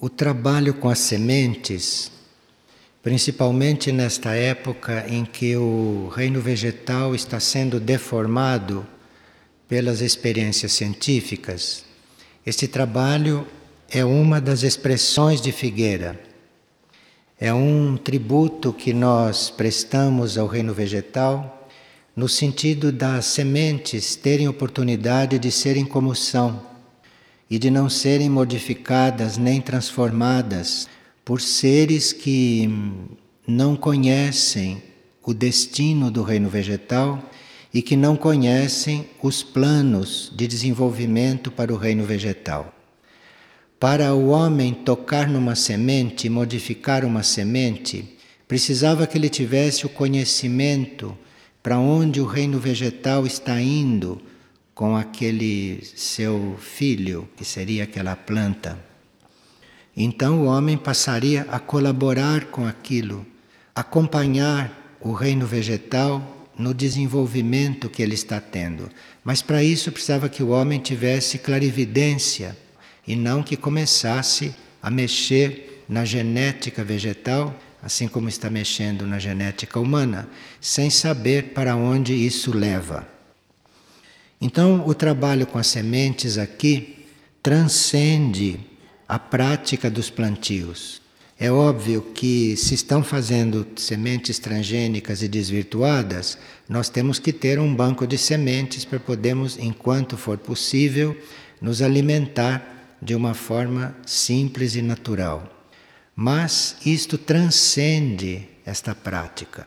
o trabalho com as sementes, principalmente nesta época em que o reino vegetal está sendo deformado pelas experiências científicas, este trabalho é uma das expressões de Figueira. É um tributo que nós prestamos ao reino vegetal no sentido das sementes terem oportunidade de serem como são e de não serem modificadas nem transformadas por seres que não conhecem o destino do reino vegetal e que não conhecem os planos de desenvolvimento para o reino vegetal. Para o homem tocar numa semente, modificar uma semente, precisava que ele tivesse o conhecimento para onde o reino vegetal está indo com aquele seu filho, que seria aquela planta. Então o homem passaria a colaborar com aquilo, acompanhar o reino vegetal no desenvolvimento que ele está tendo. Mas para isso precisava que o homem tivesse clarividência e não que começasse a mexer na genética vegetal, assim como está mexendo na genética humana, sem saber para onde isso leva. Então, o trabalho com as sementes aqui transcende a prática dos plantios. É óbvio que se estão fazendo sementes transgênicas e desvirtuadas, nós temos que ter um banco de sementes para podermos, enquanto for possível, nos alimentar de uma forma simples e natural. Mas isto transcende esta prática,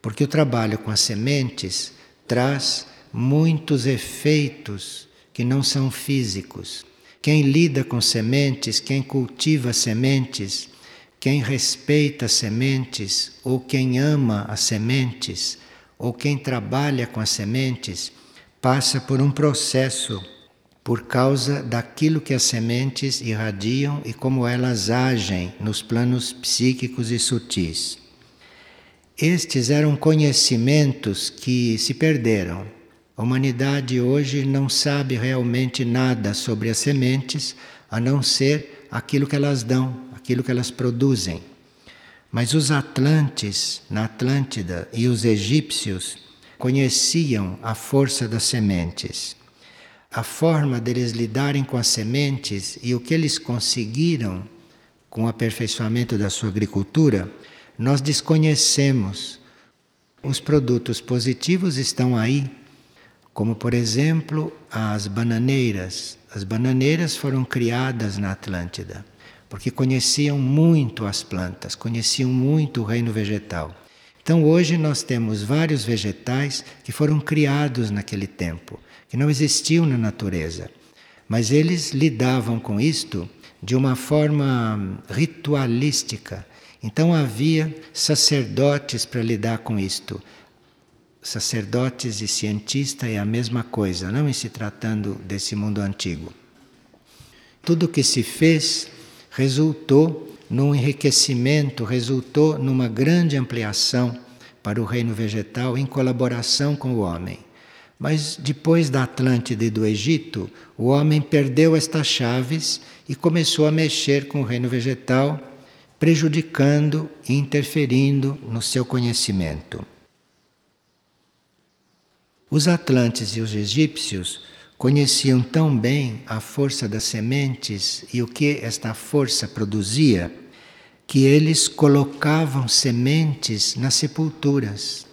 porque o trabalho com as sementes traz muitos efeitos que não são físicos. Quem lida com sementes, quem cultiva sementes, quem respeita sementes, ou quem ama as sementes, ou quem trabalha com as sementes, passa por um processo por causa daquilo que as sementes irradiam e como elas agem nos planos psíquicos e sutis. Estes eram conhecimentos que se perderam. A humanidade hoje não sabe realmente nada sobre as sementes, a não ser aquilo que elas dão, aquilo que elas produzem. Mas os Atlantes, na Atlântida, e os egípcios conheciam a força das sementes. A forma deles lidarem com as sementes e o que eles conseguiram com o aperfeiçoamento da sua agricultura, nós desconhecemos. Os produtos positivos estão aí, como por exemplo as bananeiras. As bananeiras foram criadas na Atlântida porque conheciam muito as plantas, conheciam muito o reino vegetal. Então hoje nós temos vários vegetais que foram criados naquele tempo, que não existiam na natureza, mas eles lidavam com isto de uma forma ritualística. Então havia sacerdotes para lidar com isto. Sacerdotes e cientista é a mesma coisa, não em se tratando desse mundo antigo. Tudo que se fez resultou num enriquecimento, resultou numa grande ampliação para o reino vegetal em colaboração com o homem. Mas depois da Atlântida e do Egito, o homem perdeu estas chaves e começou a mexer com o reino vegetal, prejudicando e interferindo no seu conhecimento. Os Atlantes e os egípcios conheciam tão bem a força das sementes e o que esta força produzia, que eles colocavam sementes nas sepulturas,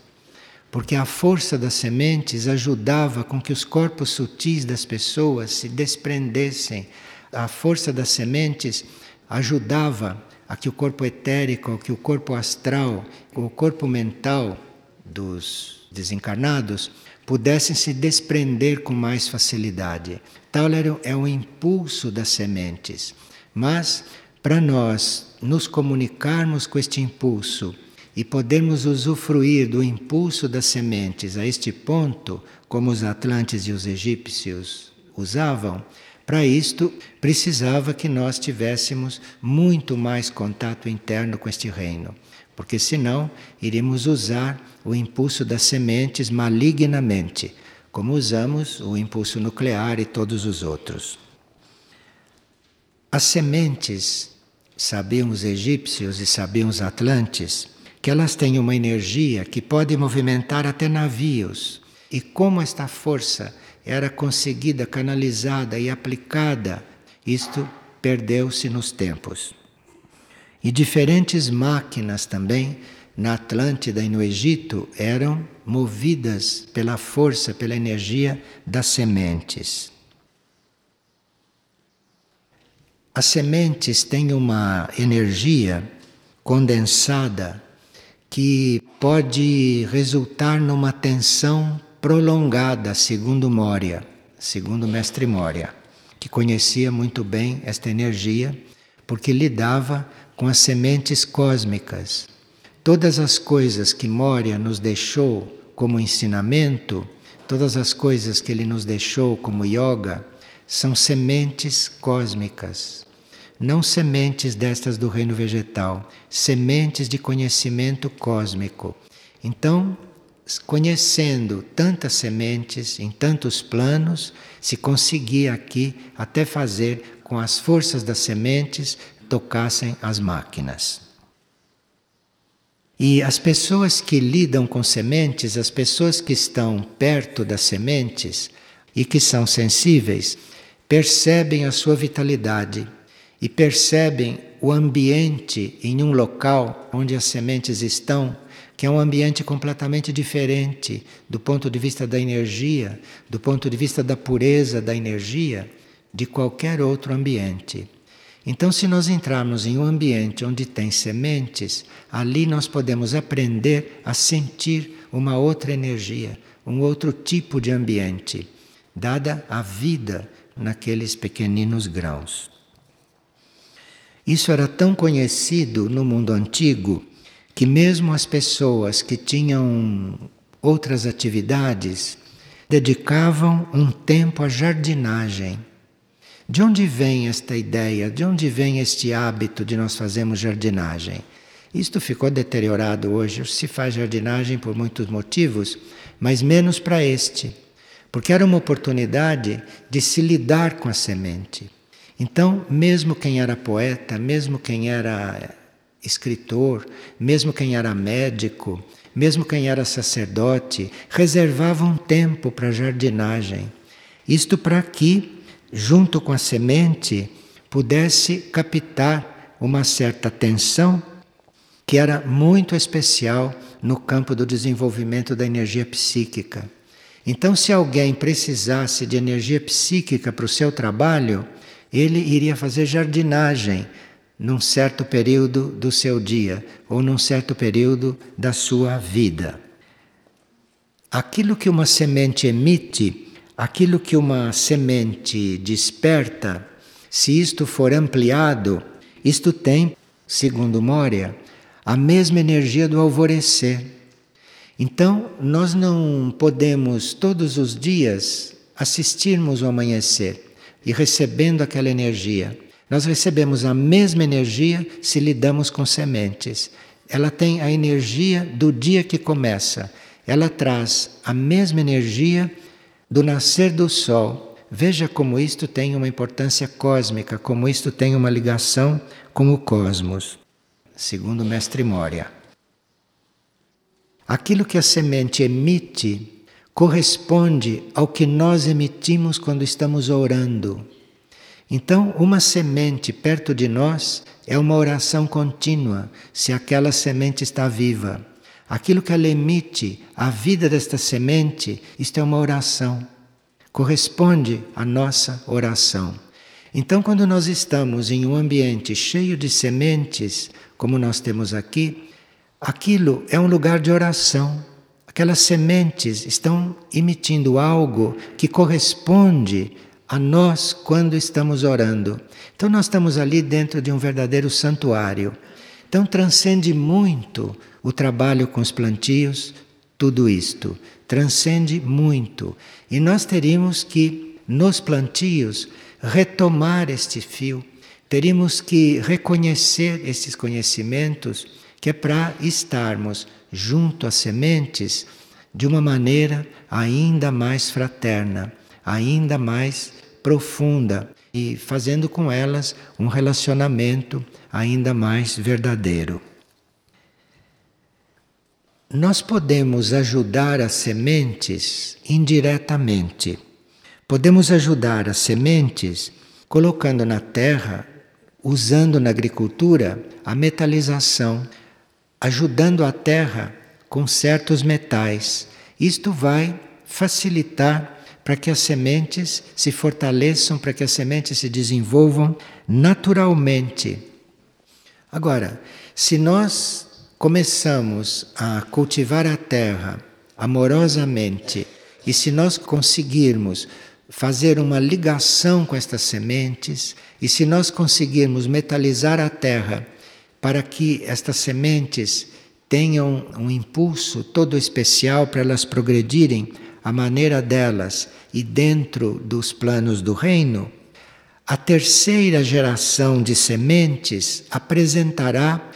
porque a força das sementes ajudava com que os corpos sutis das pessoas se desprendessem. A força das sementes ajudava a que o corpo etérico, que o corpo astral, o corpo mental dos desencarnados pudessem se desprender com mais facilidade. Tal é o impulso das sementes. Mas, para nós nos comunicarmos com este impulso e podermos usufruir do impulso das sementes a este ponto, como os atlantes e os egípcios usavam, para isto precisava que nós tivéssemos muito mais contato interno com este reino porque senão iríamos usar o impulso das sementes malignamente, como usamos o impulso nuclear e todos os outros. As sementes sabiam os egípcios e sabiam os atlantes, que elas têm uma energia que pode movimentar até navios. E como esta força era conseguida, canalizada e aplicada, isto perdeu-se nos tempos. E diferentes máquinas também na Atlântida e no Egito eram movidas pela força, pela energia das sementes. As sementes têm uma energia condensada que pode resultar numa tensão prolongada, segundo Moria, segundo o mestre Moria, que conhecia muito bem esta energia, porque lidava com as sementes cósmicas. Todas as coisas que Moria nos deixou como ensinamento, todas as coisas que ele nos deixou como yoga, são sementes cósmicas. Não sementes destas do reino vegetal, sementes de conhecimento cósmico. Então, conhecendo tantas sementes em tantos planos, se conseguia aqui até fazer com as forças das sementes tocassem as máquinas. E as pessoas que lidam com sementes, as pessoas que estão perto das sementes e que são sensíveis, percebem a sua vitalidade e percebem o ambiente em um local onde as sementes estão, que é um ambiente completamente diferente do ponto de vista da energia, do ponto de vista da pureza da energia, de qualquer outro ambiente. Então, se nós entrarmos em um ambiente onde tem sementes, ali nós podemos aprender a sentir uma outra energia, um outro tipo de ambiente, dada a vida naqueles pequeninos grãos. Isso era tão conhecido no mundo antigo que, mesmo as pessoas que tinham outras atividades, dedicavam um tempo à jardinagem de onde vem esta ideia? De onde vem este hábito de nós fazermos jardinagem? Isto ficou deteriorado hoje. Se faz jardinagem por muitos motivos, mas menos para este, porque era uma oportunidade de se lidar com a semente. Então, mesmo quem era poeta, mesmo quem era escritor, mesmo quem era médico, mesmo quem era sacerdote, reservava um tempo para jardinagem. Isto para que junto com a semente, pudesse captar uma certa tensão que era muito especial no campo do desenvolvimento da energia psíquica. Então, se alguém precisasse de energia psíquica para o seu trabalho, ele iria fazer jardinagem num certo período do seu dia ou num certo período da sua vida. Aquilo que uma semente emite aquilo que uma semente desperta, se isto for ampliado, isto tem, segundo Moria, a mesma energia do alvorecer. Então, nós não podemos todos os dias assistirmos o amanhecer e recebendo aquela energia. Nós recebemos a mesma energia se lidamos com sementes. Ela tem a energia do dia que começa. Ela traz a mesma energia do nascer do Sol. Veja como isto tem uma importância cósmica, como isto tem uma ligação com o cosmos, segundo o Mestre Moria. Aquilo que a semente emite corresponde ao que nós emitimos quando estamos orando. Então, uma semente perto de nós é uma oração contínua, se aquela semente está viva. Aquilo que ela emite, a vida desta semente, isto é uma oração. Corresponde à nossa oração. Então, quando nós estamos em um ambiente cheio de sementes, como nós temos aqui, aquilo é um lugar de oração. Aquelas sementes estão emitindo algo que corresponde a nós quando estamos orando. Então, nós estamos ali dentro de um verdadeiro santuário. Então, transcende muito o trabalho com os plantios, tudo isto transcende muito. E nós teríamos que, nos plantios, retomar este fio, teríamos que reconhecer esses conhecimentos, que é para estarmos junto às sementes de uma maneira ainda mais fraterna, ainda mais profunda. e fazendo com elas um relacionamento ainda mais verdadeiro. Nós podemos ajudar as sementes indiretamente. Podemos ajudar as sementes colocando na terra, usando na agricultura a metalização, ajudando a terra com certos metais. Isto vai facilitar para que as sementes se fortaleçam, para que as sementes se desenvolvam naturalmente. Agora, se nós começamos a cultivar a terra amorosamente e se nós conseguirmos fazer uma ligação com estas sementes e se nós conseguirmos metalizar a terra para que estas sementes tenham um impulso todo especial para elas progredirem a maneira delas e dentro dos planos do reino, a terceira geração de sementes apresentará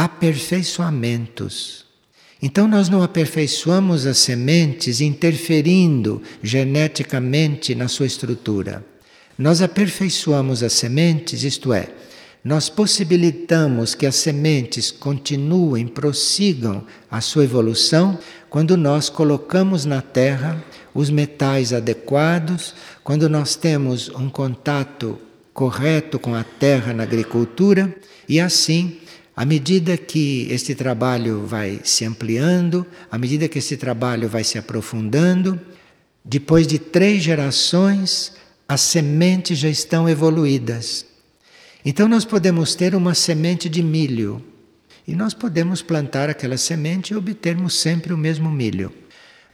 aperfeiçoamentos. Então, nós não aperfeiçoamos as sementes interferindo geneticamente na sua estrutura. Nós aperfeiçoamos as sementes, isto é, nós possibilitamos que as sementes continuem, prossigam a sua evolução quando nós colocamos na terra os metais adequados, quando nós temos um contato correto com a terra na agricultura e assim à medida que este trabalho vai se ampliando, à medida que este trabalho vai se aprofundando, depois de três gerações, as sementes já estão evoluídas. Então nós podemos ter uma semente de milho e nós podemos plantar aquela semente e obtermos sempre o mesmo milho.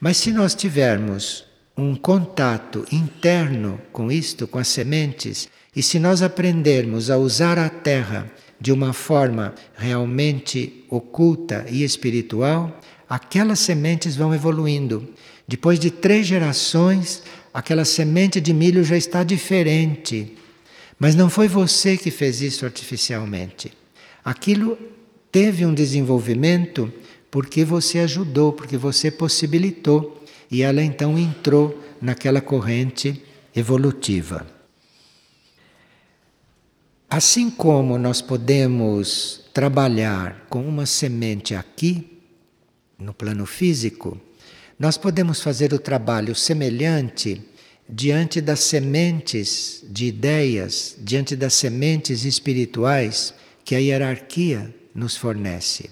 Mas se nós tivermos um contato interno com isto, com as sementes, e se nós aprendermos a usar a terra de uma forma realmente oculta e espiritual, aquelas sementes vão evoluindo. Depois de três gerações, aquela semente de milho já está diferente mas não foi você que fez isso artificialmente. Aquilo teve um desenvolvimento porque você ajudou, porque você possibilitou, e ela então entrou naquela corrente evolutiva. Assim como nós podemos trabalhar com uma semente aqui, no plano físico, nós podemos fazer o trabalho semelhante diante das sementes de ideias, diante das sementes espirituais que a hierarquia nos fornece.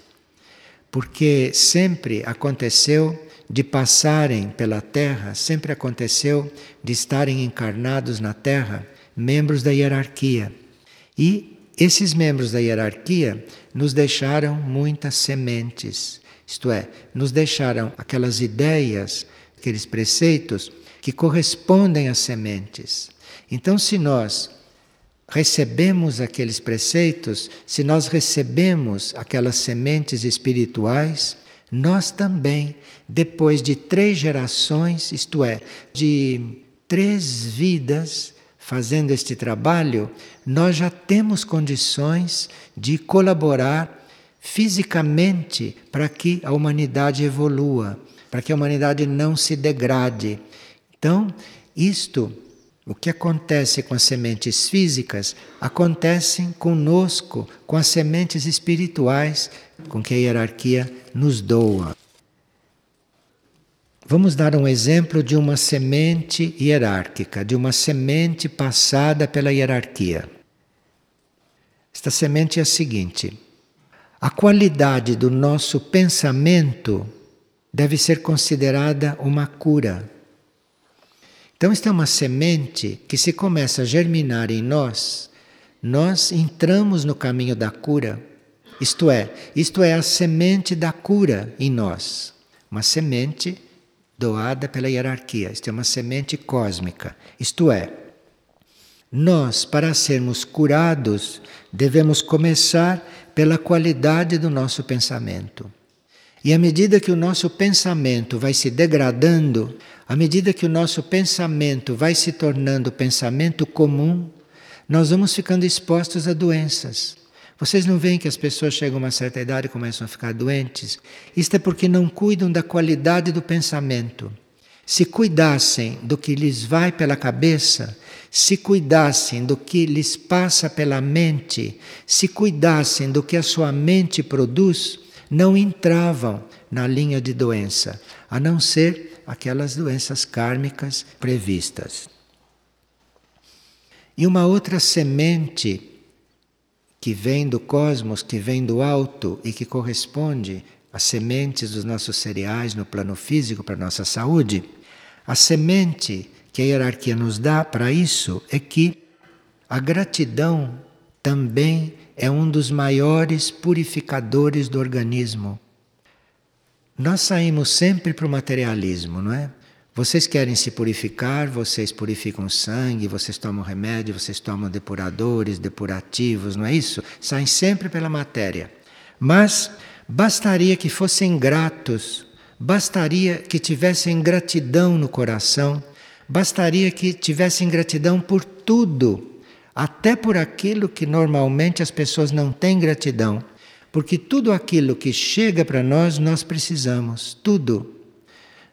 Porque sempre aconteceu de passarem pela Terra, sempre aconteceu de estarem encarnados na Terra membros da hierarquia. E esses membros da hierarquia nos deixaram muitas sementes, isto é, nos deixaram aquelas ideias, aqueles preceitos que correspondem às sementes. Então, se nós recebemos aqueles preceitos, se nós recebemos aquelas sementes espirituais, nós também, depois de três gerações, isto é, de três vidas fazendo este trabalho, nós já temos condições de colaborar fisicamente para que a humanidade evolua, para que a humanidade não se degrade, então, isto, o que acontece com as sementes físicas, acontece conosco, com as sementes espirituais, com que a hierarquia nos doa. Vamos dar um exemplo de uma semente hierárquica, de uma semente passada pela hierarquia. Esta semente é a seguinte: a qualidade do nosso pensamento deve ser considerada uma cura. Então, isto é uma semente que, se começa a germinar em nós, nós entramos no caminho da cura. Isto é, isto é a semente da cura em nós. Uma semente doada pela hierarquia. Isto é uma semente cósmica. Isto é, nós, para sermos curados, devemos começar pela qualidade do nosso pensamento. E à medida que o nosso pensamento vai se degradando, à medida que o nosso pensamento vai se tornando pensamento comum, nós vamos ficando expostos a doenças. Vocês não veem que as pessoas chegam a uma certa idade e começam a ficar doentes? Isto é porque não cuidam da qualidade do pensamento. Se cuidassem do que lhes vai pela cabeça, se cuidassem do que lhes passa pela mente, se cuidassem do que a sua mente produz, não entravam na linha de doença, a não ser aquelas doenças kármicas previstas. E uma outra semente que vem do cosmos, que vem do alto e que corresponde às sementes dos nossos cereais no plano físico para a nossa saúde, a semente que a hierarquia nos dá para isso é que a gratidão também é um dos maiores purificadores do organismo. Nós saímos sempre para o materialismo, não é? Vocês querem se purificar, vocês purificam sangue, vocês tomam remédio, vocês tomam depuradores, depurativos, não é isso? Saem sempre pela matéria. Mas bastaria que fossem gratos, bastaria que tivessem gratidão no coração, bastaria que tivessem gratidão por tudo, até por aquilo que normalmente as pessoas não têm gratidão. Porque tudo aquilo que chega para nós, nós precisamos, tudo.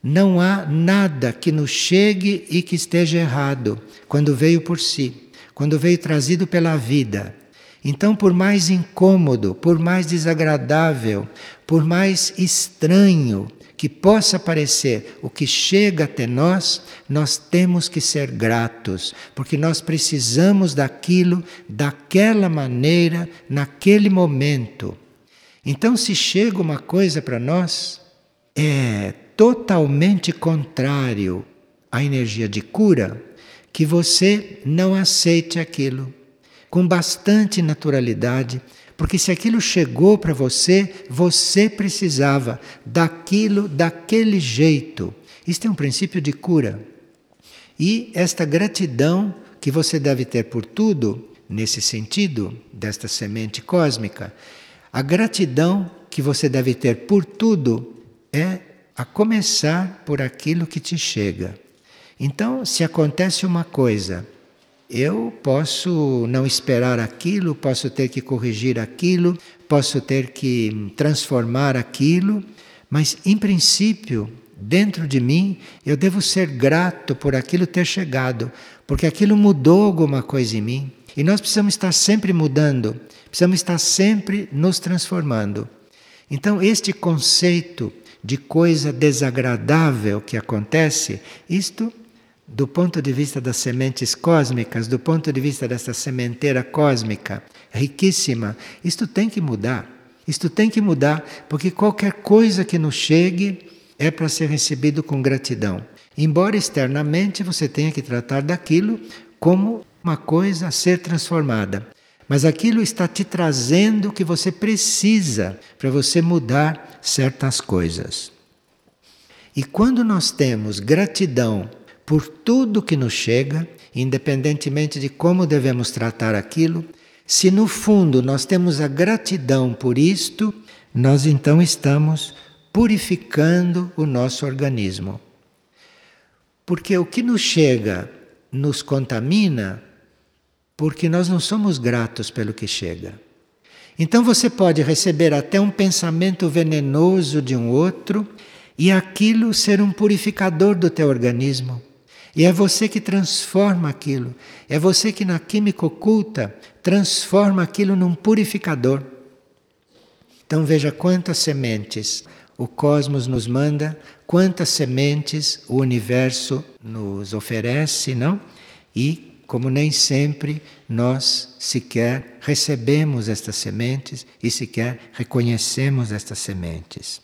Não há nada que nos chegue e que esteja errado quando veio por si, quando veio trazido pela vida. Então, por mais incômodo, por mais desagradável, por mais estranho que possa parecer o que chega até nós, nós temos que ser gratos, porque nós precisamos daquilo daquela maneira, naquele momento. Então, se chega uma coisa para nós, é totalmente contrário à energia de cura, que você não aceite aquilo com bastante naturalidade, porque se aquilo chegou para você, você precisava daquilo daquele jeito. Isto é um princípio de cura. E esta gratidão que você deve ter por tudo, nesse sentido, desta semente cósmica, a gratidão que você deve ter por tudo é a começar por aquilo que te chega. Então, se acontece uma coisa, eu posso não esperar aquilo, posso ter que corrigir aquilo, posso ter que transformar aquilo, mas em princípio, dentro de mim, eu devo ser grato por aquilo ter chegado, porque aquilo mudou alguma coisa em mim. E nós precisamos estar sempre mudando, precisamos estar sempre nos transformando. Então, este conceito de coisa desagradável que acontece, isto do ponto de vista das sementes cósmicas, do ponto de vista dessa sementeira cósmica riquíssima, isto tem que mudar. Isto tem que mudar, porque qualquer coisa que nos chegue é para ser recebido com gratidão. Embora externamente você tenha que tratar daquilo como uma coisa a ser transformada. Mas aquilo está te trazendo o que você precisa para você mudar certas coisas. E quando nós temos gratidão por tudo que nos chega, independentemente de como devemos tratar aquilo, se no fundo nós temos a gratidão por isto, nós então estamos purificando o nosso organismo. Porque o que nos chega nos contamina porque nós não somos gratos pelo que chega. Então você pode receber até um pensamento venenoso de um outro e aquilo ser um purificador do teu organismo. E é você que transforma aquilo. É você que na química oculta transforma aquilo num purificador. Então veja quantas sementes o cosmos nos manda, quantas sementes o universo nos oferece, não? E como nem sempre nós sequer recebemos estas sementes e sequer reconhecemos estas sementes.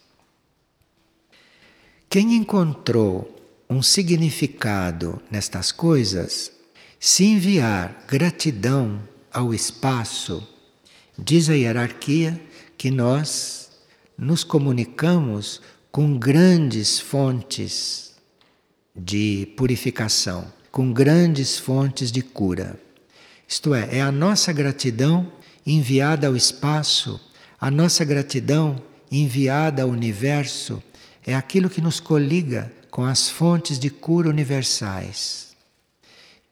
Quem encontrou um significado nestas coisas, se enviar gratidão ao espaço, diz a hierarquia que nós nos comunicamos com grandes fontes de purificação com grandes fontes de cura. Isto é, é a nossa gratidão enviada ao espaço, a nossa gratidão enviada ao universo, é aquilo que nos coliga com as fontes de cura universais.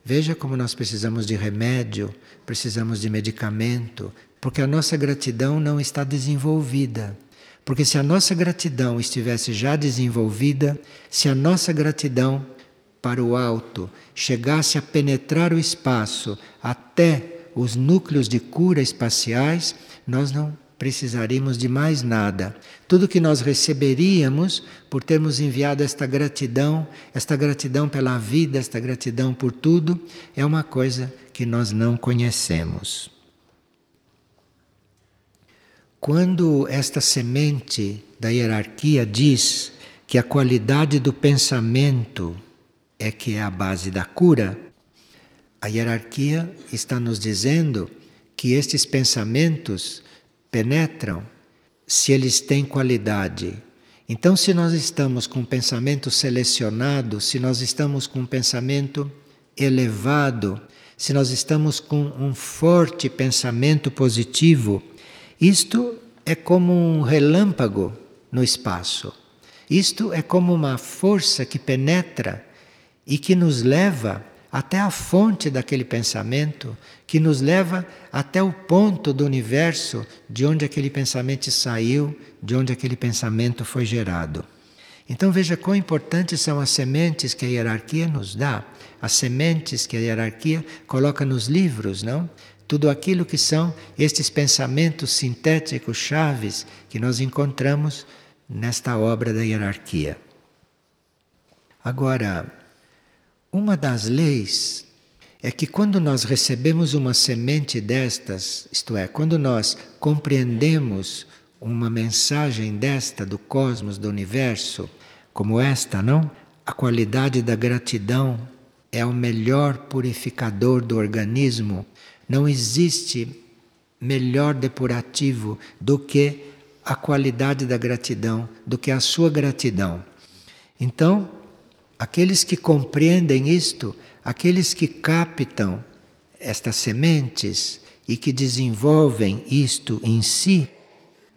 Veja como nós precisamos de remédio, precisamos de medicamento, porque a nossa gratidão não está desenvolvida. Porque se a nossa gratidão estivesse já desenvolvida, se a nossa gratidão para o alto chegasse a penetrar o espaço até os núcleos de cura espaciais, nós não precisaríamos de mais nada. Tudo que nós receberíamos por termos enviado esta gratidão, esta gratidão pela vida, esta gratidão por tudo, é uma coisa que nós não conhecemos. Quando esta semente da hierarquia diz que a qualidade do pensamento é que é a base da cura, a hierarquia está nos dizendo que estes pensamentos penetram se eles têm qualidade. Então, se nós estamos com um pensamento selecionado, se nós estamos com um pensamento elevado, se nós estamos com um forte pensamento positivo, isto é como um relâmpago no espaço. Isto é como uma força que penetra e que nos leva até a fonte daquele pensamento, que nos leva até o ponto do universo de onde aquele pensamento saiu, de onde aquele pensamento foi gerado. Então veja quão importantes são as sementes que a hierarquia nos dá, as sementes que a hierarquia coloca nos livros, não? Tudo aquilo que são estes pensamentos sintéticos chaves que nós encontramos nesta obra da hierarquia. Agora, uma das leis é que quando nós recebemos uma semente destas, isto é, quando nós compreendemos uma mensagem desta do cosmos, do universo, como esta, não? A qualidade da gratidão é o melhor purificador do organismo. Não existe melhor depurativo do que a qualidade da gratidão, do que a sua gratidão. Então, Aqueles que compreendem isto, aqueles que captam estas sementes e que desenvolvem isto em si,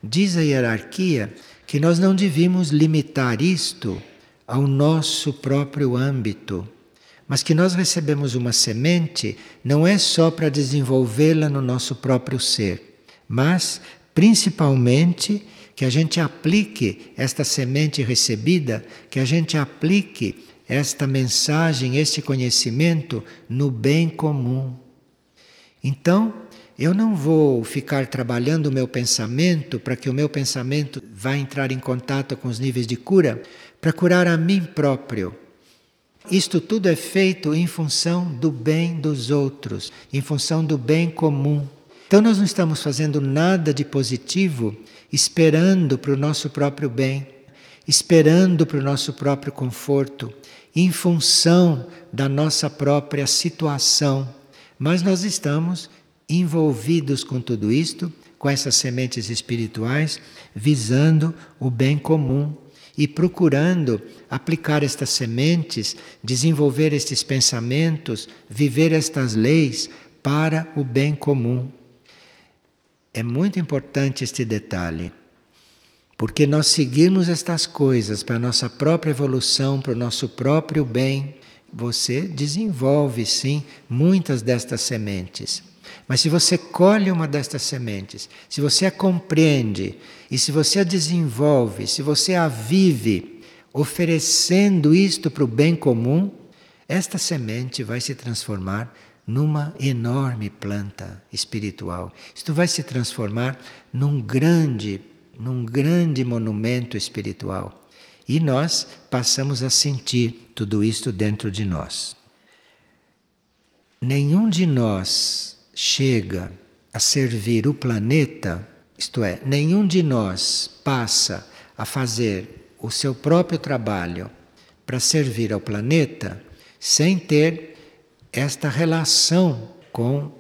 diz a hierarquia que nós não devíamos limitar isto ao nosso próprio âmbito, mas que nós recebemos uma semente não é só para desenvolvê-la no nosso próprio ser, mas principalmente que a gente aplique esta semente recebida, que a gente aplique esta mensagem, este conhecimento no bem comum. Então, eu não vou ficar trabalhando o meu pensamento para que o meu pensamento vá entrar em contato com os níveis de cura, para curar a mim próprio. Isto tudo é feito em função do bem dos outros, em função do bem comum. Então, nós não estamos fazendo nada de positivo esperando para o nosso próprio bem, esperando para o nosso próprio conforto, em função da nossa própria situação, mas nós estamos envolvidos com tudo isto, com essas sementes espirituais, visando o bem comum e procurando aplicar estas sementes, desenvolver estes pensamentos, viver estas leis para o bem comum. É muito importante este detalhe. Porque nós seguirmos estas coisas para a nossa própria evolução, para o nosso próprio bem, você desenvolve sim muitas destas sementes. Mas se você colhe uma destas sementes, se você a compreende e se você a desenvolve, se você a vive, oferecendo isto para o bem comum, esta semente vai se transformar numa enorme planta espiritual. Isto vai se transformar num grande num grande monumento espiritual. E nós passamos a sentir tudo isto dentro de nós. Nenhum de nós chega a servir o planeta, isto é, nenhum de nós passa a fazer o seu próprio trabalho para servir ao planeta sem ter esta relação com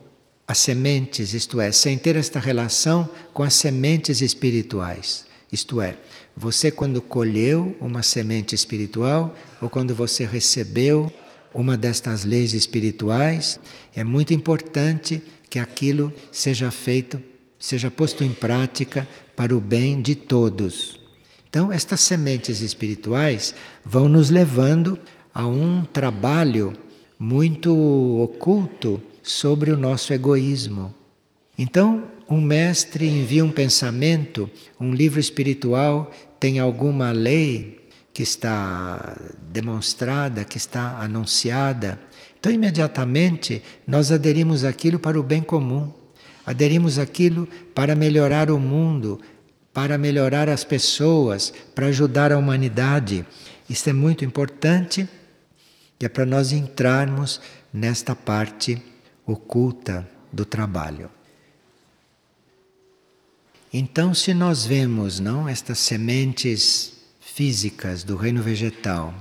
as sementes, isto é, sem ter esta relação com as sementes espirituais. Isto é, você quando colheu uma semente espiritual ou quando você recebeu uma destas leis espirituais, é muito importante que aquilo seja feito, seja posto em prática para o bem de todos. Então, estas sementes espirituais vão nos levando a um trabalho muito oculto sobre o nosso egoísmo. Então, um mestre envia um pensamento, um livro espiritual tem alguma lei, que está demonstrada, que está anunciada. Então, imediatamente, nós aderimos aquilo para o bem comum, aderimos aquilo para melhorar o mundo, para melhorar as pessoas, para ajudar a humanidade. Isso é muito importante e é para nós entrarmos nesta parte oculta do trabalho. Então, se nós vemos, não, estas sementes físicas do reino vegetal,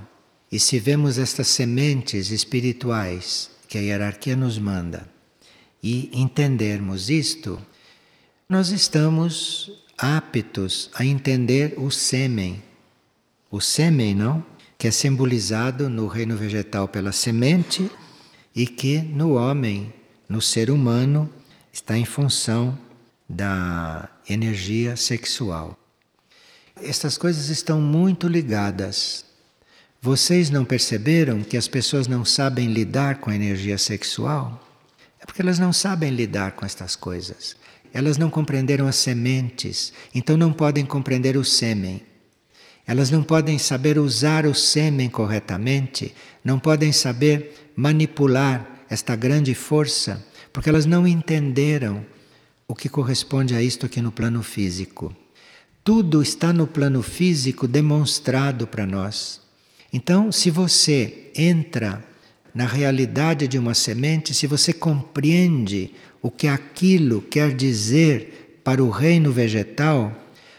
e se vemos estas sementes espirituais que a hierarquia nos manda, e entendermos isto, nós estamos aptos a entender o sêmen. O sêmen, não? Que é simbolizado no reino vegetal pela semente e que no homem, no ser humano, está em função da energia sexual. Estas coisas estão muito ligadas. Vocês não perceberam que as pessoas não sabem lidar com a energia sexual? É porque elas não sabem lidar com estas coisas. Elas não compreenderam as sementes, então não podem compreender o sêmen. Elas não podem saber usar o sêmen corretamente, não podem saber manipular esta grande força, porque elas não entenderam o que corresponde a isto aqui no plano físico. Tudo está no plano físico demonstrado para nós. Então, se você entra na realidade de uma semente, se você compreende o que aquilo quer dizer para o reino vegetal,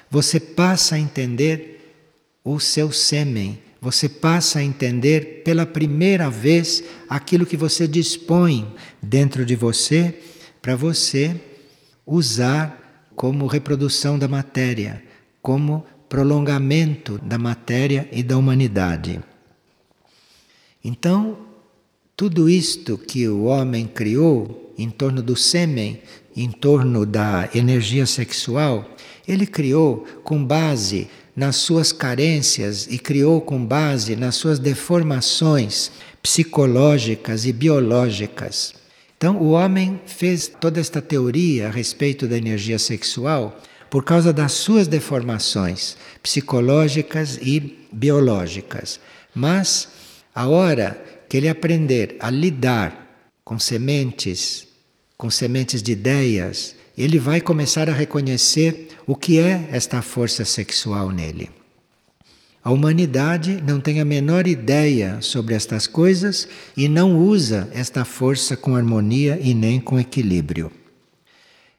você passa a entender o seu sêmen, você passa a entender pela primeira vez aquilo que você dispõe dentro de você para você usar como reprodução da matéria, como prolongamento da matéria e da humanidade. Então, tudo isto que o homem criou em torno do sêmen, em torno da energia sexual, ele criou com base nas suas carências e criou com base nas suas deformações psicológicas e biológicas. Então, o homem fez toda esta teoria a respeito da energia sexual por causa das suas deformações psicológicas e biológicas. Mas, a hora que ele aprender a lidar com sementes com sementes de ideias, ele vai começar a reconhecer o que é esta força sexual nele. A humanidade não tem a menor ideia sobre estas coisas e não usa esta força com harmonia e nem com equilíbrio.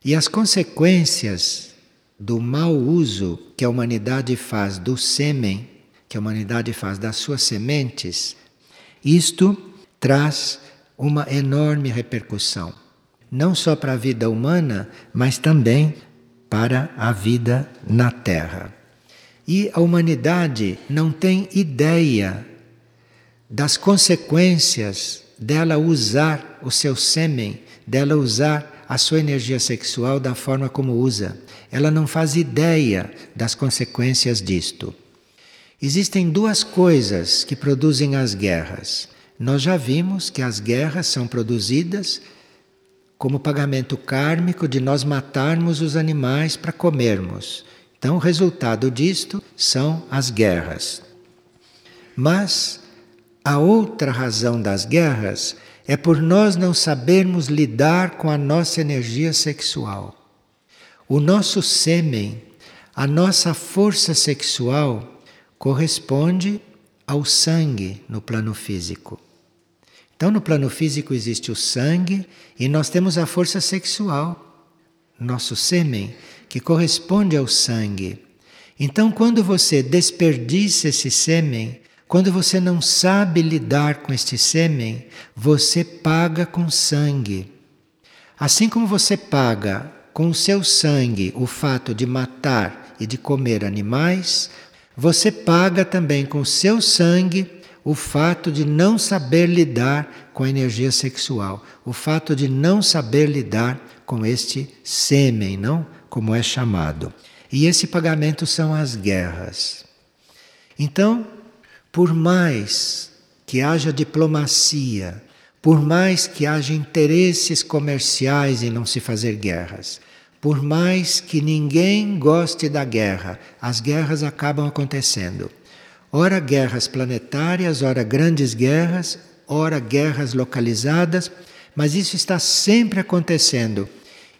E as consequências do mau uso que a humanidade faz do sêmen, que a humanidade faz das suas sementes, isto traz uma enorme repercussão não só para a vida humana, mas também para a vida na Terra. E a humanidade não tem ideia das consequências dela usar o seu sêmen, dela usar a sua energia sexual da forma como usa. Ela não faz ideia das consequências disto. Existem duas coisas que produzem as guerras. Nós já vimos que as guerras são produzidas como pagamento kármico de nós matarmos os animais para comermos. Então, o resultado disto são as guerras. Mas a outra razão das guerras é por nós não sabermos lidar com a nossa energia sexual. O nosso sêmen, a nossa força sexual, corresponde ao sangue no plano físico. Então, no plano físico existe o sangue e nós temos a força sexual, nosso sêmen, que corresponde ao sangue. Então, quando você desperdiça esse sêmen, quando você não sabe lidar com este sêmen, você paga com sangue. Assim como você paga com o seu sangue o fato de matar e de comer animais, você paga também com o seu sangue o fato de não saber lidar com a energia sexual, o fato de não saber lidar com este sêmen, não? Como é chamado. E esse pagamento são as guerras. Então, por mais que haja diplomacia, por mais que haja interesses comerciais em não se fazer guerras, por mais que ninguém goste da guerra, as guerras acabam acontecendo. Ora guerras planetárias, ora grandes guerras, ora guerras localizadas, mas isso está sempre acontecendo.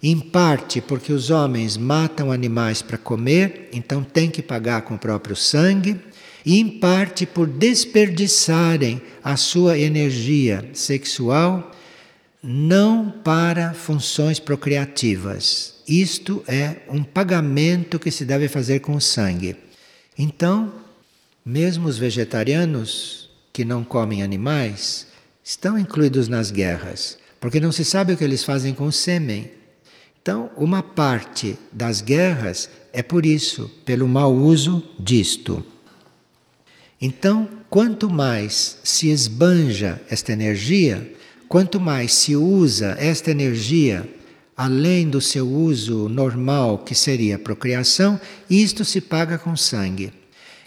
Em parte porque os homens matam animais para comer, então tem que pagar com o próprio sangue, e em parte por desperdiçarem a sua energia sexual não para funções procriativas. Isto é um pagamento que se deve fazer com o sangue. Então, mesmo os vegetarianos que não comem animais estão incluídos nas guerras, porque não se sabe o que eles fazem com o sêmen. Então, uma parte das guerras é por isso, pelo mau uso disto. Então, quanto mais se esbanja esta energia, quanto mais se usa esta energia além do seu uso normal, que seria a procriação, isto se paga com sangue.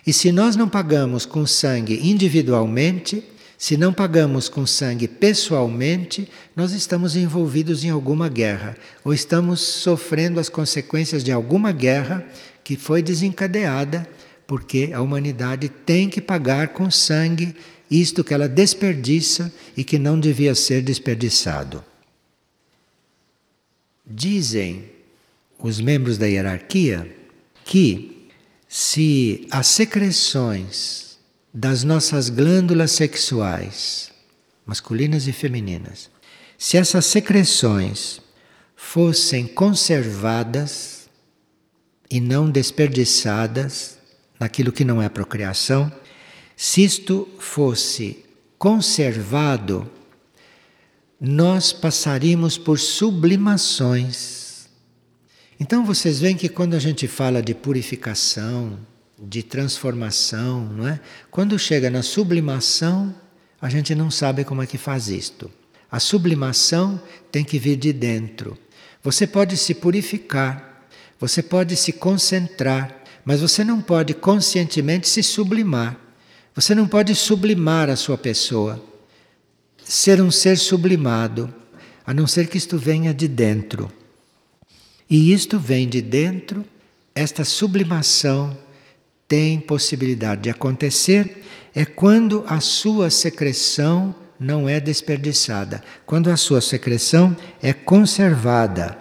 E se nós não pagamos com sangue individualmente, se não pagamos com sangue pessoalmente, nós estamos envolvidos em alguma guerra, ou estamos sofrendo as consequências de alguma guerra que foi desencadeada porque a humanidade tem que pagar com sangue isto que ela desperdiça e que não devia ser desperdiçado. Dizem os membros da hierarquia que se as secreções das nossas glândulas sexuais, masculinas e femininas, se essas secreções fossem conservadas e não desperdiçadas naquilo que não é procriação, se isto fosse conservado nós passaríamos por sublimações. Então vocês veem que quando a gente fala de purificação, de transformação, não é? Quando chega na sublimação, a gente não sabe como é que faz isto. A sublimação tem que vir de dentro. Você pode se purificar, você pode se concentrar, mas você não pode conscientemente se sublimar. Você não pode sublimar a sua pessoa ser um ser sublimado, a não ser que isto venha de dentro. E isto vem de dentro, esta sublimação tem possibilidade de acontecer é quando a sua secreção não é desperdiçada, quando a sua secreção é conservada.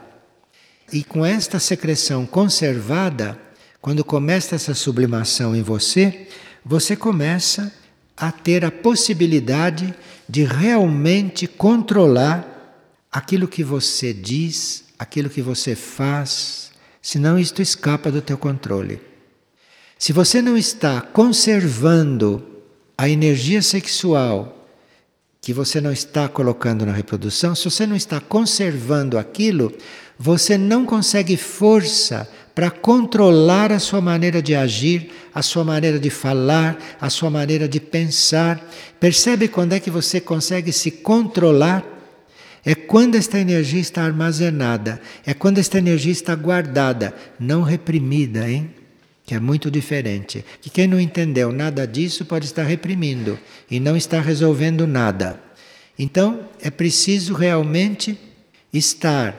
E com esta secreção conservada, quando começa essa sublimação em você, você começa a ter a possibilidade de realmente controlar aquilo que você diz, aquilo que você faz, senão isto escapa do teu controle. Se você não está conservando a energia sexual que você não está colocando na reprodução, se você não está conservando aquilo, você não consegue força para controlar a sua maneira de agir, a sua maneira de falar, a sua maneira de pensar. Percebe quando é que você consegue se controlar? É quando esta energia está armazenada, é quando esta energia está guardada, não reprimida, hein? Que é muito diferente. Que quem não entendeu nada disso pode estar reprimindo e não está resolvendo nada. Então, é preciso realmente estar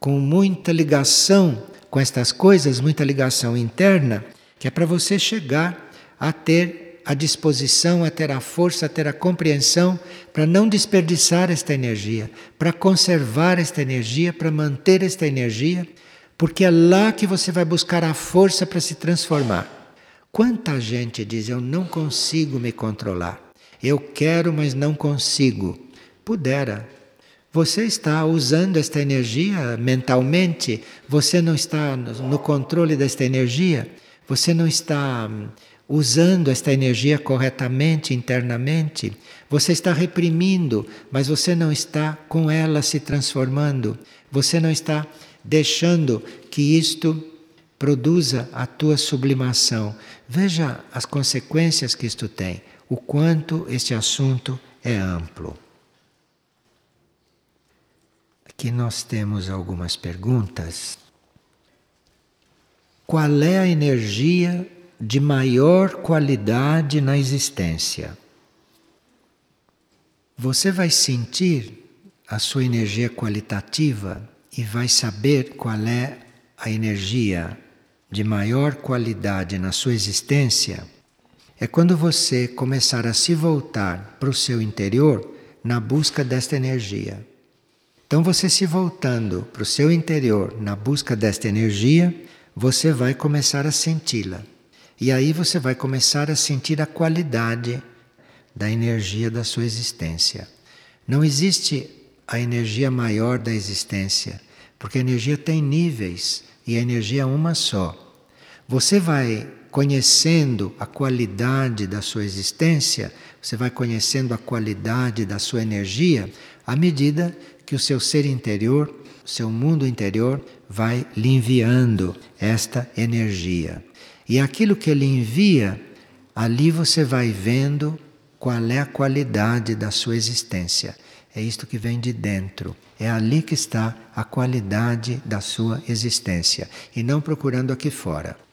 com muita ligação com estas coisas, muita ligação interna, que é para você chegar a ter a disposição, a ter a força, a ter a compreensão para não desperdiçar esta energia, para conservar esta energia, para manter esta energia, porque é lá que você vai buscar a força para se transformar. Quanta gente diz: Eu não consigo me controlar, eu quero, mas não consigo. Pudera, você está usando esta energia mentalmente, você não está no controle desta energia, você não está hum, usando esta energia corretamente internamente, você está reprimindo, mas você não está com ela se transformando, você não está deixando que isto produza a tua sublimação. Veja as consequências que isto tem, o quanto este assunto é amplo. Aqui nós temos algumas perguntas. Qual é a energia de maior qualidade na existência? Você vai sentir a sua energia qualitativa e vai saber qual é a energia de maior qualidade na sua existência é quando você começar a se voltar para o seu interior na busca desta energia. Então, você se voltando para o seu interior na busca desta energia, você vai começar a senti-la. E aí você vai começar a sentir a qualidade da energia da sua existência. Não existe a energia maior da existência, porque a energia tem níveis e a energia é uma só. Você vai conhecendo a qualidade da sua existência, você vai conhecendo a qualidade da sua energia à medida que o seu ser interior, o seu mundo interior, vai lhe enviando esta energia. E aquilo que ele envia, ali você vai vendo qual é a qualidade da sua existência. É isto que vem de dentro. É ali que está a qualidade da sua existência e não procurando aqui fora.